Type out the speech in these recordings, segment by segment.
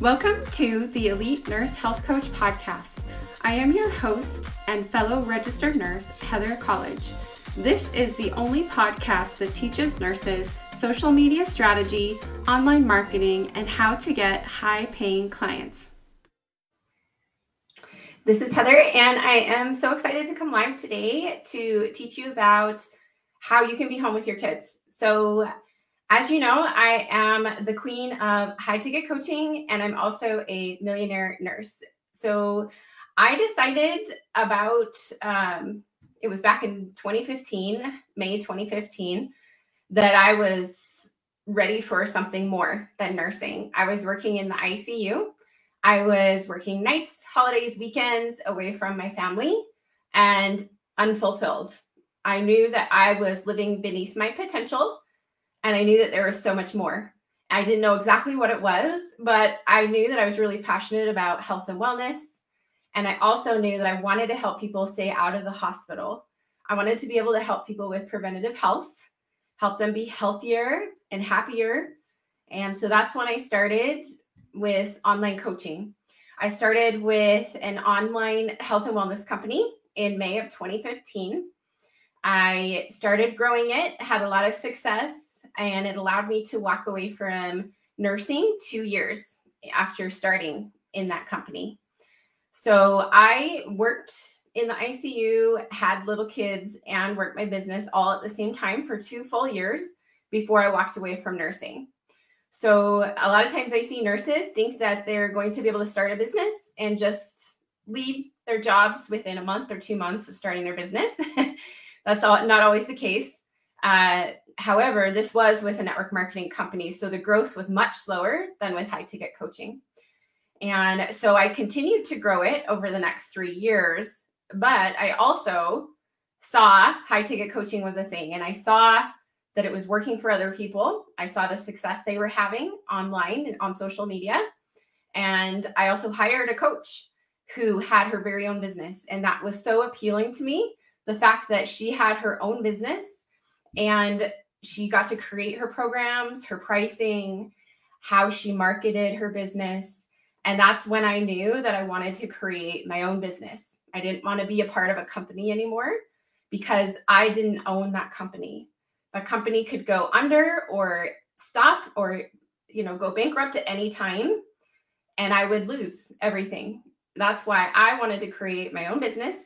Welcome to the Elite Nurse Health Coach podcast. I am your host and fellow registered nurse, Heather College. This is the only podcast that teaches nurses social media strategy, online marketing, and how to get high paying clients. This is Heather, and I am so excited to come live today to teach you about how you can be home with your kids. So, as you know, I am the queen of high ticket coaching and I'm also a millionaire nurse. So I decided about, um, it was back in 2015, May 2015, that I was ready for something more than nursing. I was working in the ICU. I was working nights, holidays, weekends away from my family and unfulfilled. I knew that I was living beneath my potential and I knew that there was so much more. I didn't know exactly what it was, but I knew that I was really passionate about health and wellness. And I also knew that I wanted to help people stay out of the hospital. I wanted to be able to help people with preventative health, help them be healthier and happier. And so that's when I started with online coaching. I started with an online health and wellness company in May of 2015. I started growing it, had a lot of success, and it allowed me to walk away from nursing two years after starting in that company. So I worked in the ICU, had little kids, and worked my business all at the same time for two full years before I walked away from nursing. So a lot of times I see nurses think that they're going to be able to start a business and just leave their jobs within a month or two months of starting their business. That's all, not always the case. Uh, however, this was with a network marketing company, so the growth was much slower than with high ticket coaching. And so I continued to grow it over the next three years, but I also saw high ticket coaching was a thing and I saw that it was working for other people. I saw the success they were having online and on social media. And I also hired a coach who had her very own business. And that was so appealing to me the fact that she had her own business and she got to create her programs, her pricing, how she marketed her business. And that's when I knew that I wanted to create my own business. I didn't want to be a part of a company anymore because I didn't own that company. The company could go under or stop or you know go bankrupt at any time and I would lose everything. That's why I wanted to create my own business,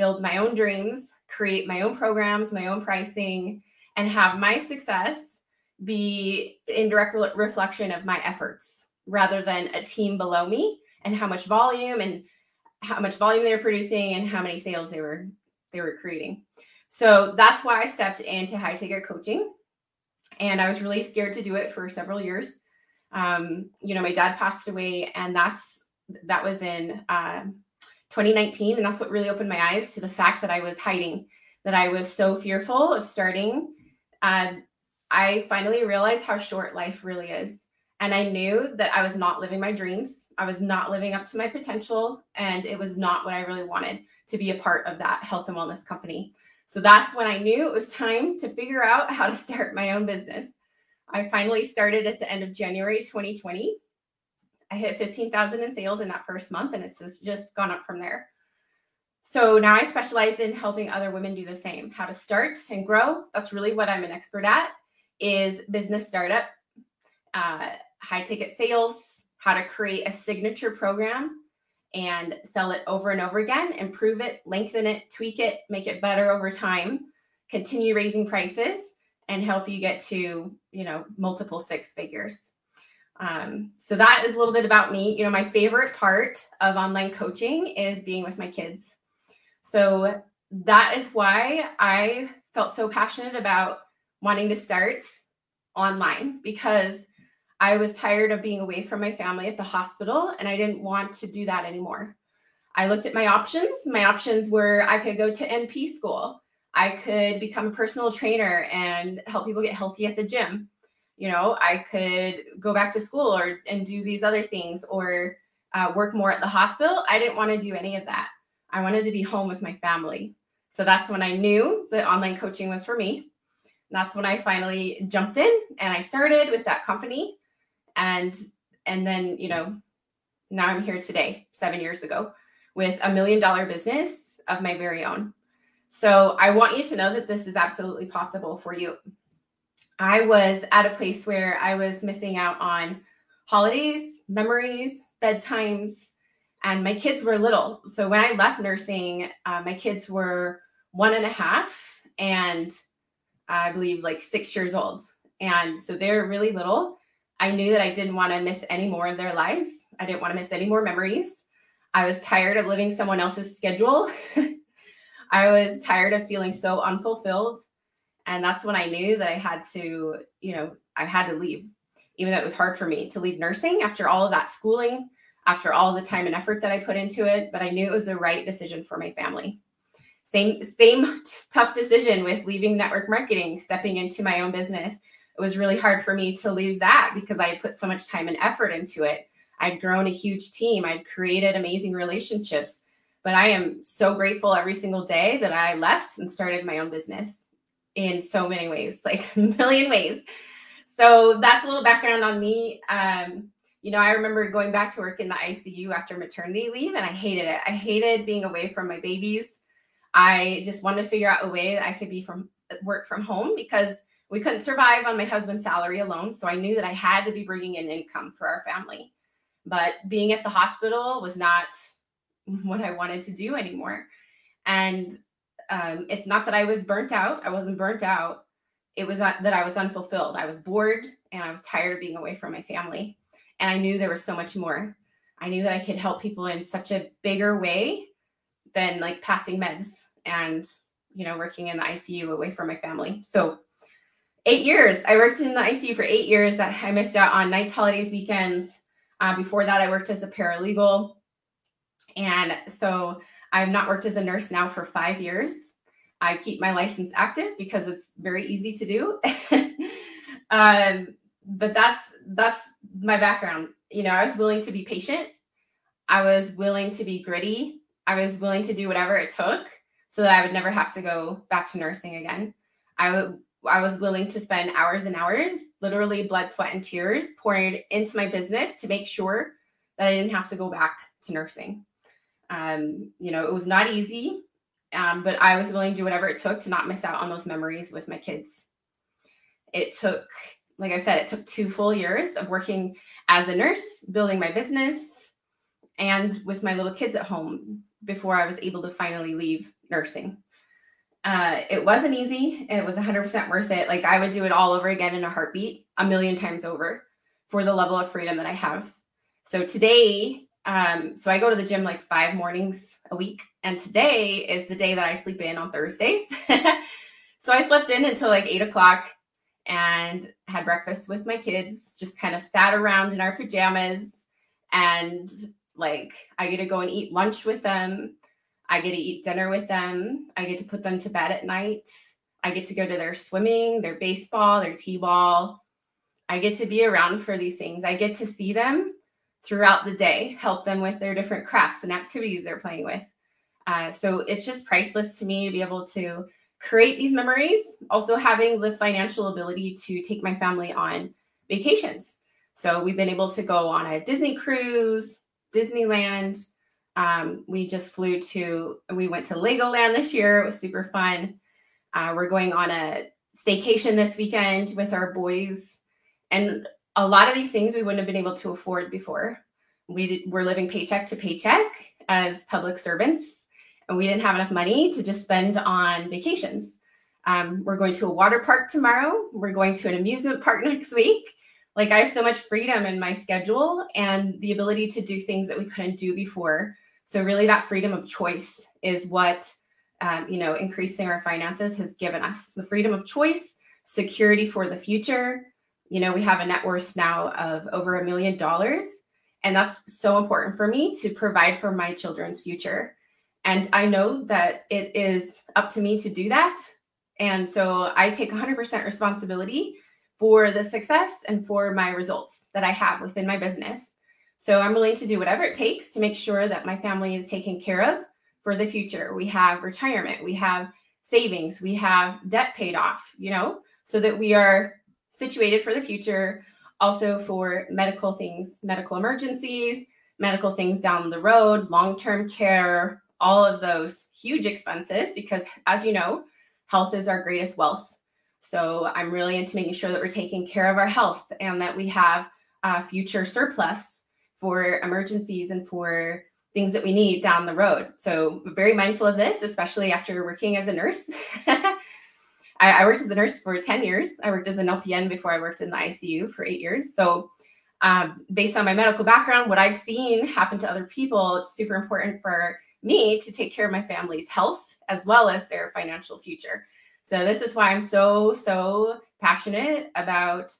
build my own dreams, create my own programs, my own pricing, and have my success be in direct re- reflection of my efforts rather than a team below me and how much volume and how much volume they were producing and how many sales they were they were creating. So that's why I stepped into high ticket coaching. And I was really scared to do it for several years. Um, you know, my dad passed away, and that's that was in uh, 2019. And that's what really opened my eyes to the fact that I was hiding, that I was so fearful of starting. And I finally realized how short life really is. And I knew that I was not living my dreams. I was not living up to my potential. And it was not what I really wanted to be a part of that health and wellness company. So that's when I knew it was time to figure out how to start my own business. I finally started at the end of January 2020 I hit 15,000 in sales in that first month and it's just, just gone up from there. So now I specialize in helping other women do the same, how to start and grow. That's really what I'm an expert at is business startup, uh, high ticket sales, how to create a signature program and sell it over and over again, improve it, lengthen it, tweak it, make it better over time, continue raising prices and help you get to, you know, multiple six figures. Um, so that is a little bit about me. You know, my favorite part of online coaching is being with my kids. So that is why I felt so passionate about wanting to start online because I was tired of being away from my family at the hospital and I didn't want to do that anymore. I looked at my options. My options were I could go to NP school, I could become a personal trainer and help people get healthy at the gym you know i could go back to school or and do these other things or uh, work more at the hospital. I didn't want to do any of that. I wanted to be home with my family. So that's when i knew that online coaching was for me. That's when i finally jumped in and i started with that company. And and then you know now I'm here today, seven years ago, with a million dollar business of my very own. So I want you to know that this is absolutely possible for you. I was at a place where I was missing out on holidays, memories, bedtimes, and my kids were little. So when I left nursing, uh, my kids were one and a half and I believe like six years old. And so they're really little. I knew that I didn't want to miss any more of their lives. I didn't want to miss any more memories. I was tired of living someone else's schedule. I was tired of feeling so unfulfilled. And that's when I knew that I had to, you know, I had to leave, even though it was hard for me to leave nursing after all of that schooling, after all the time and effort that I put into it. But I knew it was the right decision for my family. Same, same tough decision with leaving network marketing, stepping into my own business. It was really hard for me to leave that because I had put so much time and effort into it. I'd grown a huge team, I'd created amazing relationships. But I am so grateful every single day that I left and started my own business in so many ways, like a million ways. So that's a little background on me. Um, you know, I remember going back to work in the ICU after maternity leave and I hated it. I hated being away from my babies. I just wanted to figure out a way that I could be from work from home because we couldn't survive on my husband's salary alone. So I knew that I had to be bringing in income for our family. But being at the hospital was not what I wanted to do anymore. And um, it's not that I was burnt out. I wasn't burnt out. It was that I was unfulfilled. I was bored and I was tired of being away from my family. And I knew there was so much more. I knew that I could help people in such a bigger way than like passing meds and, you know, working in the ICU away from my family. So, eight years. I worked in the ICU for eight years. That I missed out on nights, holidays, weekends. Uh, before that, I worked as a paralegal. And so I've not worked as a nurse now for five years. I keep my license active because it's very easy to do. um, but that's that's my background. You know, I was willing to be patient. I was willing to be gritty. I was willing to do whatever it took so that I would never have to go back to nursing again. I would I was willing to spend hours and hours, literally blood, sweat, and tears, poured into my business to make sure that I didn't have to go back to nursing. Um, you know, it was not easy, um, but I was willing to do whatever it took to not miss out on those memories with my kids. It took, like I said, it took two full years of working as a nurse, building my business, and with my little kids at home before I was able to finally leave nursing. Uh, it wasn't easy. It was 100% worth it. Like I would do it all over again in a heartbeat, a million times over for the level of freedom that I have. So today, um, so I go to the gym like five mornings a week, and today is the day that I sleep in on Thursdays. so I slept in until like eight o'clock and had breakfast with my kids, just kind of sat around in our pajamas and like I get to go and eat lunch with them I get to eat dinner with them. I get to put them to bed at night. I get to go to their swimming, their baseball, their t ball. I get to be around for these things. I get to see them throughout the day, help them with their different crafts and activities they're playing with. Uh, so it's just priceless to me to be able to create these memories. Also, having the financial ability to take my family on vacations. So we've been able to go on a Disney cruise, Disneyland, um, we just flew to, we went to Legoland this year. It was super fun. Uh, we're going on a staycation this weekend with our boys. And a lot of these things we wouldn't have been able to afford before. We did, we're living paycheck to paycheck as public servants, and we didn't have enough money to just spend on vacations. Um, we're going to a water park tomorrow. We're going to an amusement park next week. Like I have so much freedom in my schedule and the ability to do things that we couldn't do before so really, that freedom of choice is what um, you know increasing our finances has given us the freedom of choice, security for the future. You know, we have a net worth now of over a million dollars, and that's so important for me to provide for my children's future. And I know that it is up to me to do that. And so I take 100% responsibility for the success and for my results that I have within my business. So I'm willing to do whatever it takes to make sure that my family is taken care of for the future. We have retirement, we have savings, we have debt paid off, you know, so that we are situated for the future, also for medical things, medical emergencies, medical things down the road, long term care, all of those huge expenses, because as you know, health is our greatest wealth. So I'm really into making sure that we're taking care of our health and that we have a future surplus for emergencies and for things that we need down the road. So very mindful of this, especially after working as a nurse. I, I, worked as a nurse for 10 years. I worked as an LPN before I worked in the ICU for eight years. So um, based on my medical background, what I've seen happen to other people, it's super important for me to take care of my family's health as well as their financial future. So this is why I'm so, so passionate about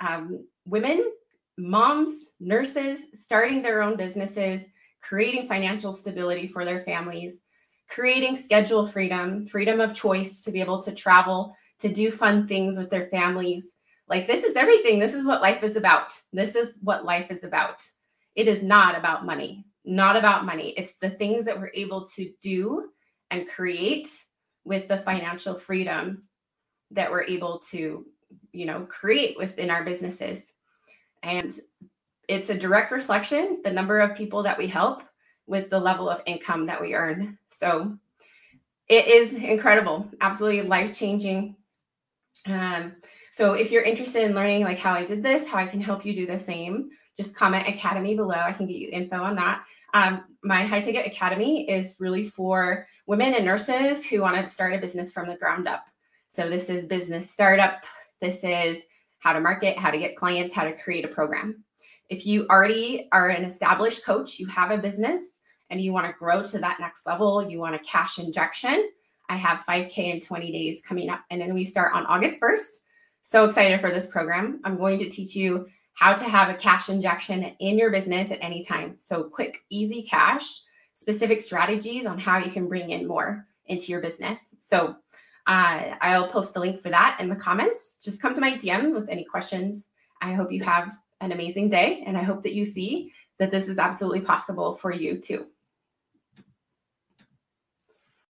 um, women, moms, nurses starting their own businesses, creating financial stability for their families, creating schedule freedom, freedom of choice to be able to travel, to do fun things with their families, like, this is everything. This is what life is about. This is what life is about. It is not about money, not about money. It's the things that we're able to do and create with the financial freedom that we're able to, you know, create within our businesses. And it's a direct reflection, the number of people that we help with the level of income that we earn. So it is incredible, absolutely life changing. Um, so if you're interested in learning like how I did this, how I can help you do the same, just comment academy below. I can get you info on that. Um, my high ticket academy is really for women and nurses who want to start a business from the ground up. So this is business startup. This is how to market, how to get clients, how to create a program. If you already are an established coach, you have a business and you want to grow to that next level, you want a cash injection. I have 5K in 20 days coming up. And then we start on August 1st. So excited for this program. I'm going to teach you how to have a cash injection in your business at any time. So, quick, easy cash, specific strategies on how you can bring in more into your business. So, uh, I'll post the link for that in the comments. Just come to my DM with any questions. I hope you have an amazing day, and I hope that you see that this is absolutely possible for you too.